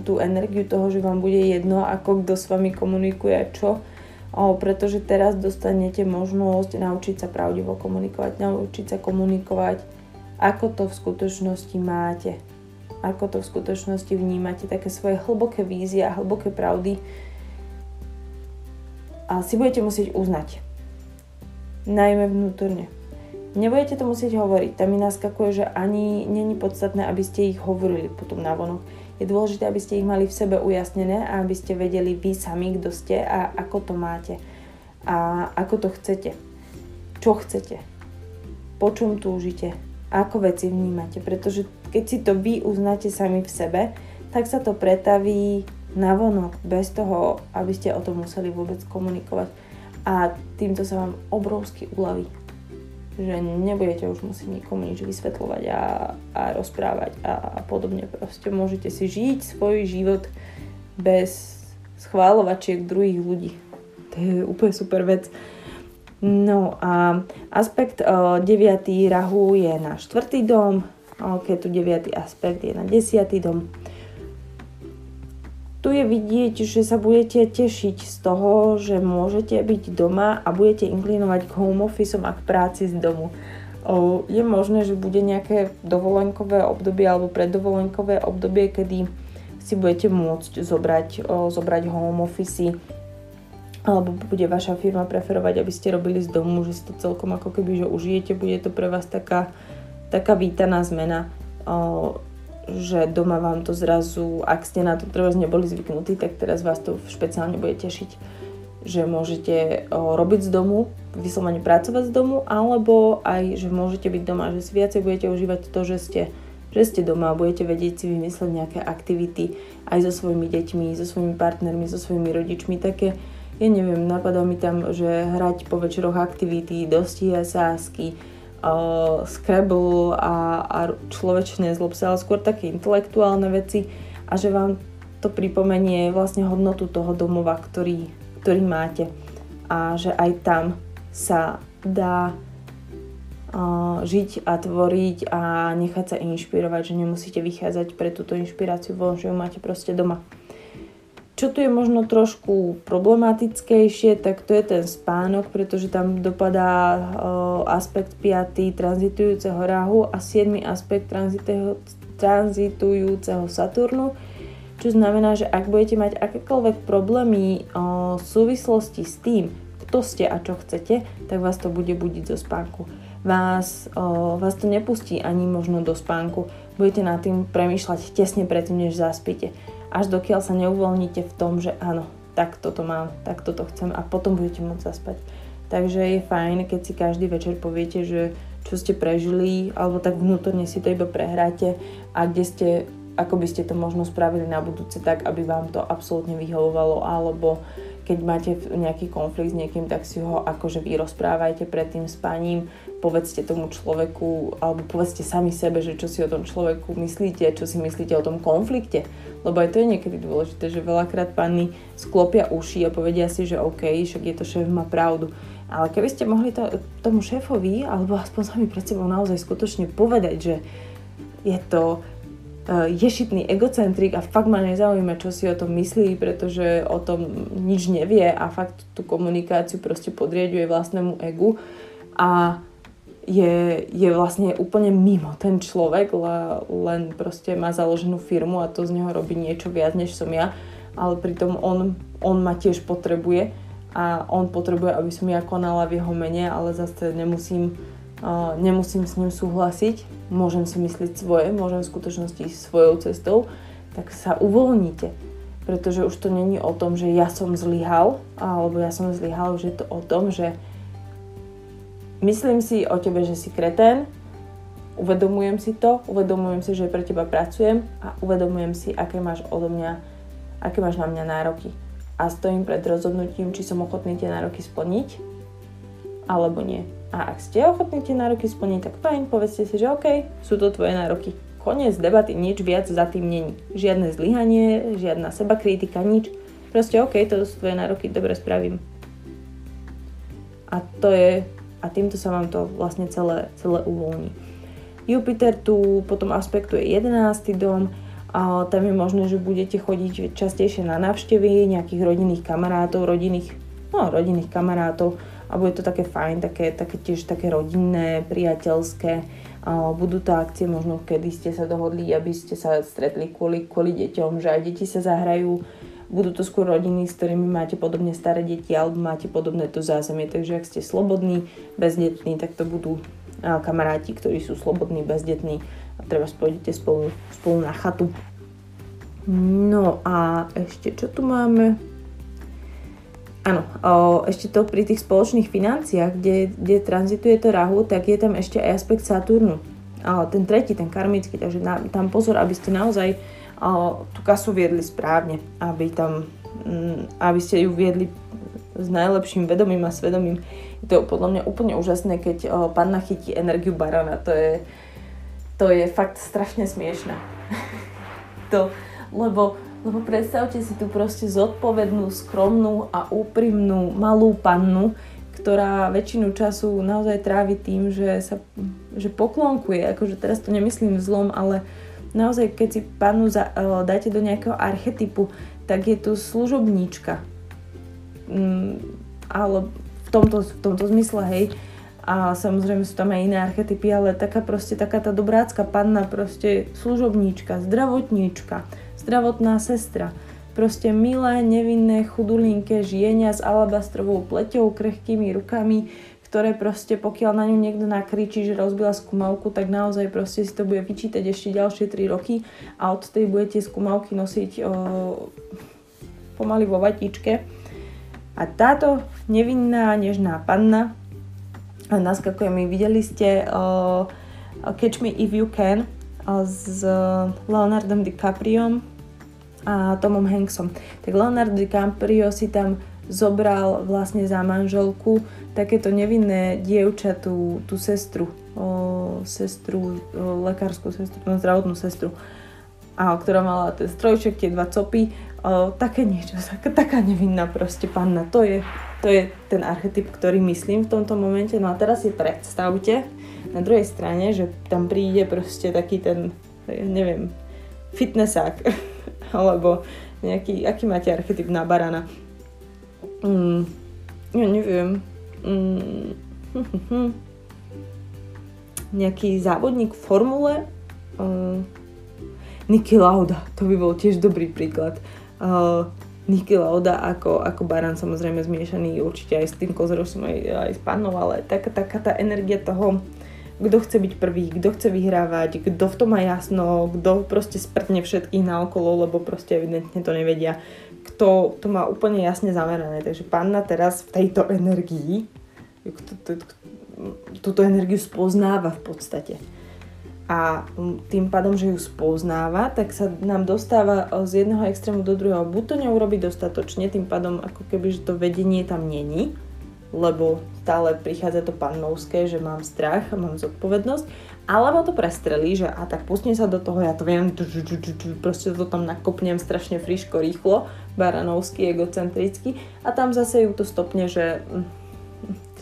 tú energiu toho, že vám bude jedno, ako kto s vami komunikuje čo pretože teraz dostanete možnosť naučiť sa pravdivo komunikovať, naučiť sa komunikovať, ako to v skutočnosti máte, ako to v skutočnosti vnímate, také svoje hlboké vízie a hlboké pravdy a si budete musieť uznať. Najmä vnútorne. Nebudete to musieť hovoriť. Tam mi naskakuje, že ani není podstatné, aby ste ich hovorili potom na vonok je dôležité, aby ste ich mali v sebe ujasnené a aby ste vedeli vy sami, kto ste a ako to máte. A ako to chcete. Čo chcete. Po čom túžite. Ako veci vnímate. Pretože keď si to vy uznáte sami v sebe, tak sa to pretaví na vonok bez toho, aby ste o tom museli vôbec komunikovať. A týmto sa vám obrovsky uľaví že nebudete už musieť nikomu nič vysvetľovať a, a rozprávať a, a podobne. Proste môžete si žiť svoj život bez schváľovačiek druhých ľudí. To je úplne super vec. No a aspekt uh, 9. rahu je na 4. dom, keď tu 9. aspekt je na 10. dom tu je vidieť, že sa budete tešiť z toho, že môžete byť doma a budete inklinovať k home office a k práci z domu. Je možné, že bude nejaké dovolenkové obdobie alebo preddovolenkové obdobie, kedy si budete môcť zobrať, zobrať home office alebo bude vaša firma preferovať, aby ste robili z domu, že si to celkom ako keby, že užijete, bude to pre vás taká, taká vítaná zmena. Že doma vám to zrazu, ak ste na to treba neboli zvyknutí, tak teraz vás to špeciálne bude tešiť, že môžete robiť z domu, vyslovene pracovať z domu, alebo aj, že môžete byť doma, že si viacej budete užívať to, že ste, že ste doma a budete vedieť si vymysleť nejaké aktivity aj so svojimi deťmi, so svojimi partnermi, so svojimi rodičmi, také, ja neviem, napadá mi tam, že hrať po večeroch aktivity, dostihy sásky, uh, Scrabble a, a človečné zlob sa, ale skôr také intelektuálne veci a že vám to pripomenie vlastne hodnotu toho domova, ktorý, ktorý máte a že aj tam sa dá žiť a tvoriť a nechať sa inšpirovať, že nemusíte vychádzať pre túto inšpiráciu von, že ju máte proste doma. Čo tu je možno trošku problematickejšie, tak to je ten spánok, pretože tam dopadá aspekt 5. tranzitujúceho rahu a 7. aspekt tranzitujúceho Saturnu, čo znamená, že ak budete mať akékoľvek problémy v súvislosti s tým, kto ste a čo chcete, tak vás to bude budiť zo spánku. Vás, vás to nepustí ani možno do spánku. Budete nad tým premýšľať tesne predtým, než zaspíte až dokiaľ sa neuvoľníte v tom, že áno, tak toto mám, tak toto chcem a potom budete môcť zaspať. Takže je fajn, keď si každý večer poviete, že čo ste prežili, alebo tak vnútorne si to iba prehráte a kde ste, ako by ste to možno spravili na budúce tak, aby vám to absolútne vyhovovalo, alebo keď máte nejaký konflikt s niekým, tak si ho akože vy rozprávajte pred tým spaním, povedzte tomu človeku, alebo povedzte sami sebe, že čo si o tom človeku myslíte, čo si myslíte o tom konflikte. Lebo aj to je niekedy dôležité, že veľakrát panny sklopia uši a povedia si, že OK, však je to šéf, má pravdu. Ale keby ste mohli to, tomu šéfovi, alebo aspoň sami pred sebou naozaj skutočne povedať, že je to Eh, ješitný egocentrik a fakt ma nezaujíma, čo si o tom myslí, pretože o tom nič nevie a fakt tú komunikáciu proste podriaduje vlastnému egu a je, je vlastne úplne mimo ten človek, le, len proste má založenú firmu a to z neho robí niečo viac, než som ja, ale pritom on, on ma tiež potrebuje a on potrebuje, aby som ja konala v jeho mene, ale zase nemusím nemusím s ním súhlasiť, môžem si myslieť svoje, môžem v skutočnosti ísť svojou cestou, tak sa uvoľnite. Pretože už to není o tom, že ja som zlyhal, alebo ja som zlyhal, už je to o tom, že myslím si o tebe, že si kretén, uvedomujem si to, uvedomujem si, že pre teba pracujem a uvedomujem si, aké máš odo mňa, aké máš na mňa nároky. A stojím pred rozhodnutím, či som ochotný tie nároky splniť, alebo nie. A ak ste ochotní tie nároky splniť, tak fajn, povedzte si, že OK, sú to tvoje nároky. Koniec debaty, nič viac za tým není. Žiadne zlyhanie, žiadna seba kritika, nič. Proste OK, to sú tvoje nároky, dobre spravím. A to je, a týmto sa vám to vlastne celé, celé uvoľní. Jupiter tu potom aspektuje 11. dom, a tam je možné, že budete chodiť častejšie na návštevy nejakých rodinných kamarátov, rodinných, no, rodinných kamarátov, a bude to také fajn, také, také tiež také rodinné, priateľské. Budú to akcie možno, kedy ste sa dohodli, aby ste sa stretli kvôli, kvôli deťom, že aj deti sa zahrajú. Budú to skôr rodiny, s ktorými máte podobne staré deti alebo máte podobné to zázemie. Takže ak ste slobodní, bezdetní, tak to budú kamaráti, ktorí sú slobodní, bezdetní a treba spôjdete spolu, spolu na chatu. No a ešte čo tu máme? Áno, ešte to pri tých spoločných financiách, kde, kde tranzituje to rahu, tak je tam ešte aj aspekt Saturnu. O, ten tretí, ten karmický, takže na, tam pozor, aby ste naozaj o, tú kasu viedli správne, aby tam, mm, aby ste ju viedli s najlepším vedomím a svedomím. Je to podľa mňa úplne úžasné, keď panna chytí energiu barana. To je, to je fakt strašne smiešné. to, lebo lebo predstavte si tu proste zodpovednú, skromnú a úprimnú malú pannu, ktorá väčšinu času naozaj trávi tým, že sa že poklonkuje. Akože teraz to nemyslím zlom, ale naozaj keď si pannu za, uh, dáte do nejakého archetypu, tak je to služobníčka. Mm, ale v tomto, v tomto zmysle, hej. A samozrejme sú tam aj iné archetypy, ale taká proste taká tá dobrácka panna, proste služobníčka, zdravotníčka, zdravotná sestra. Proste milé, nevinné, chudulinké žienia s alabastrovou pleťou, krehkými rukami, ktoré proste pokiaľ na ňu niekto nakričí, že rozbila skúmavku, tak naozaj proste si to bude vyčítať ešte ďalšie 3 roky a od tej budete skúmavky nosiť o, pomaly vo vatičke. A táto nevinná, nežná panna naskakuje mi, videli ste o, Catch Me If You Can o, s Leonardom DiCapriom a Tomom Hanksom. Tak Leonardo DiCaprio si tam zobral vlastne za manželku takéto nevinné dievča, tú, tú sestru, o, sestru, o, lekárskú sestru, no, zdravotnú sestru, a, ktorá mala ten strojček, tie dva copy, o, také niečo, taká, nevinná proste panna. To je, to je ten archetyp, ktorý myslím v tomto momente. No a teraz si predstavte na druhej strane, že tam príde proste taký ten, neviem, fitnessák, alebo nejaký, aký máte archetyp na barana Mm, ja neviem. Mm, nejaký závodník v formule. Uh, Niki Lauda, to by bol tiež dobrý príklad. Uh, Niki Lauda ako, ako barán samozrejme zmiešaný určite aj s tým kozorosom aj, aj s pannou, ale taká, taká tá energia toho, kto chce byť prvý, kto chce vyhrávať, kto v tom má jasno, kto proste sprtne všetkých naokolo, lebo proste evidentne to nevedia kto to má úplne jasne zamerané. Takže panna teraz v tejto energii túto energiu spoznáva v podstate. A tým pádom, že ju spoznáva, tak sa nám dostáva z jedného extrému do druhého. Buď to neurobi dostatočne, tým pádom ako keby, že to vedenie tam není, lebo stále prichádza to pannovské, že mám strach a mám zodpovednosť, alebo to prestrelí, že a tak pustím sa do toho, ja to viem, proste to tam nakopnem strašne friško, rýchlo, baranovský, egocentrický a tam zase ju to stopne, že hm,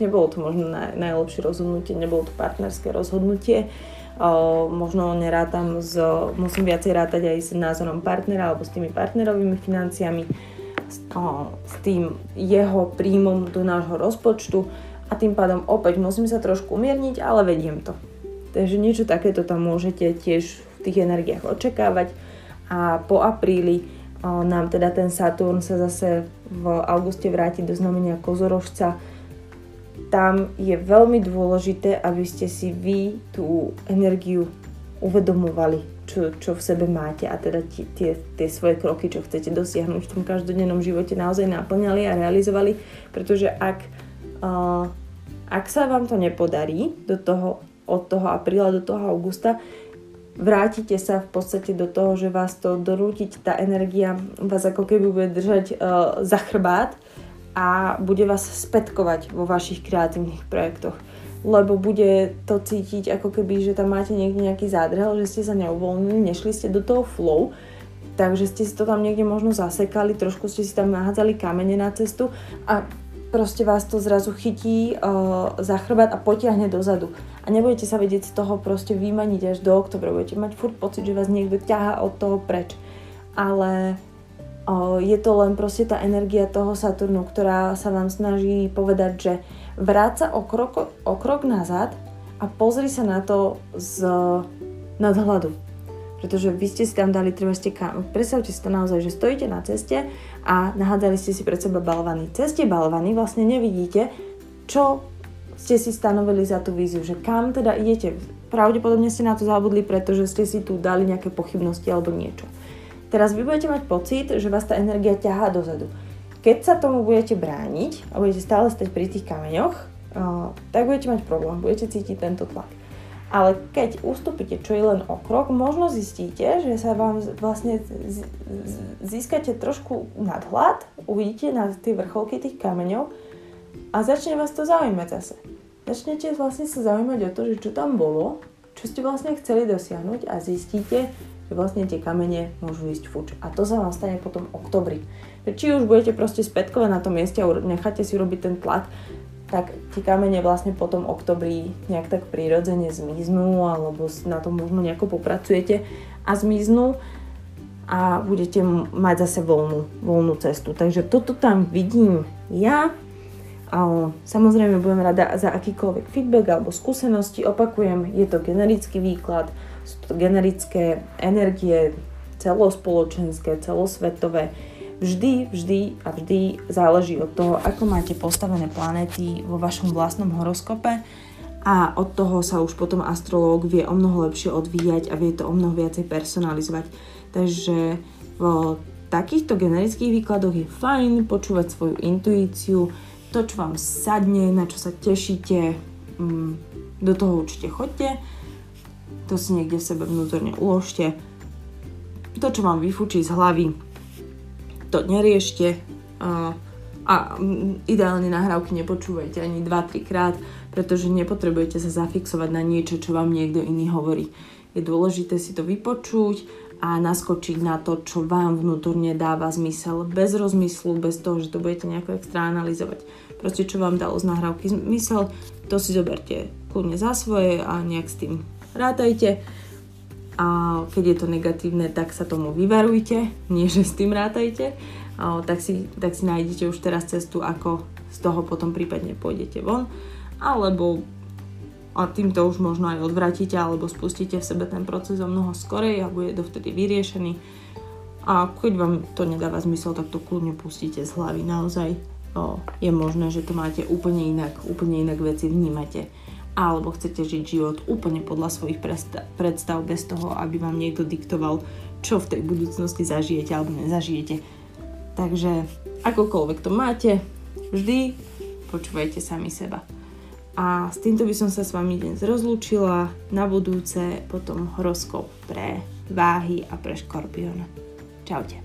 nebolo to možno naj, najlepšie rozhodnutie, nebolo to partnerské rozhodnutie, o, možno nerátam s, musím viacej rátať aj s názorom partnera alebo s tými partnerovými financiami, s, o, s tým jeho príjmom do nášho rozpočtu. A tým pádom opäť musím sa trošku umierniť, ale vediem to. Takže niečo takéto tam môžete tiež v tých energiách očakávať a po apríli nám teda ten Saturn sa zase v auguste vráti do znamenia Kozorožca. Tam je veľmi dôležité, aby ste si vy tú energiu uvedomovali, čo, čo v sebe máte a teda tie, tie svoje kroky, čo chcete dosiahnuť v tom každodennom živote naozaj naplňali a realizovali, pretože ak, uh, ak sa vám to nepodarí do toho od toho apríla do toho augusta, vrátite sa v podstate do toho, že vás to dorútiť, tá energia vás ako keby bude držať uh, za chrbát a bude vás spätkovať vo vašich kreatívnych projektoch. Lebo bude to cítiť ako keby, že tam máte niekde nejaký zádrhel, že ste sa neuvoľnili, nešli ste do toho flow, takže ste si to tam niekde možno zasekali, trošku ste si tam nahádzali kamene na cestu a proste vás to zrazu chytí uh, za chrbát a potiahne dozadu. A nebudete sa vedieť z toho proste vymaniť až do oktobra. Budete mať furt pocit, že vás niekto ťaha od toho preč. Ale uh, je to len proste tá energia toho Saturnu, ktorá sa vám snaží povedať, že vráť sa o krok, o krok nazad a pozri sa na to z nadhľadu pretože vy ste si tam dali, treba ste. Predstavte si to naozaj, že stojíte na ceste a nahádzali ste si pred seba balvany. Cez balvany vlastne nevidíte, čo ste si stanovili za tú víziu, že kam teda idete. Pravdepodobne ste na to zabudli, pretože ste si tu dali nejaké pochybnosti alebo niečo. Teraz vy budete mať pocit, že vás tá energia ťahá dozadu. Keď sa tomu budete brániť a budete stále stať pri tých kameňoch, tak budete mať problém, budete cítiť tento tlak. Ale keď ustúpite čo je len o krok, možno zistíte, že sa vám vlastne získate trošku nadhľad, uvidíte na tie vrcholky tých kameňov a začne vás to zaujímať zase. Začnete vlastne sa zaujímať o to, že čo tam bolo, čo ste vlastne chceli dosiahnuť a zistíte, že vlastne tie kamene môžu ísť fuč. A to sa vám stane potom v oktobri. Či už budete proste spätkové na tom mieste a necháte si robiť ten tlak, tak tie kamene vlastne potom oktobri nejak tak prirodzene zmiznú alebo na to možno nejako popracujete a zmiznú a budete mať zase voľnú, voľnú cestu. Takže toto tam vidím ja. A samozrejme budem rada za akýkoľvek feedback alebo skúsenosti. Opakujem, je to generický výklad, sú to generické energie celospoločenské, celosvetové vždy, vždy a vždy záleží od toho, ako máte postavené planéty vo vašom vlastnom horoskope a od toho sa už potom astrológ vie o mnoho lepšie odvíjať a vie to o mnoho viacej personalizovať. Takže v takýchto generických výkladoch je fajn počúvať svoju intuíciu, to, čo vám sadne, na čo sa tešíte, mm, do toho určite chodte, to si niekde v sebe vnútorne uložte. To, čo vám vyfučí z hlavy, to neriešte a, ideálne nahrávky nepočúvajte ani 2-3 krát, pretože nepotrebujete sa zafixovať na niečo, čo vám niekto iný hovorí. Je dôležité si to vypočuť a naskočiť na to, čo vám vnútorne dáva zmysel, bez rozmyslu, bez toho, že to budete nejako extra analyzovať. Proste, čo vám dalo z nahrávky zmysel, to si zoberte kľudne za svoje a nejak s tým rátajte a keď je to negatívne, tak sa tomu vyvarujte, nie že s tým rátajte, tak si, tak si nájdete už teraz cestu, ako z toho potom prípadne pôjdete von, alebo a týmto už možno aj odvratíte alebo spustíte v sebe ten proces o mnoho skorej a bude dovtedy vyriešený. A keď vám to nedáva zmysel, tak to kľudne pustíte z hlavy. Naozaj o, je možné, že to máte úplne inak, úplne inak veci vnímate alebo chcete žiť život úplne podľa svojich predstav bez toho, aby vám niekto diktoval, čo v tej budúcnosti zažijete alebo nezažijete. Takže akokoľvek to máte, vždy počúvajte sami seba. A s týmto by som sa s vami dnes rozlúčila. Na budúce potom horoskop pre váhy a pre škorpiona. Čaute.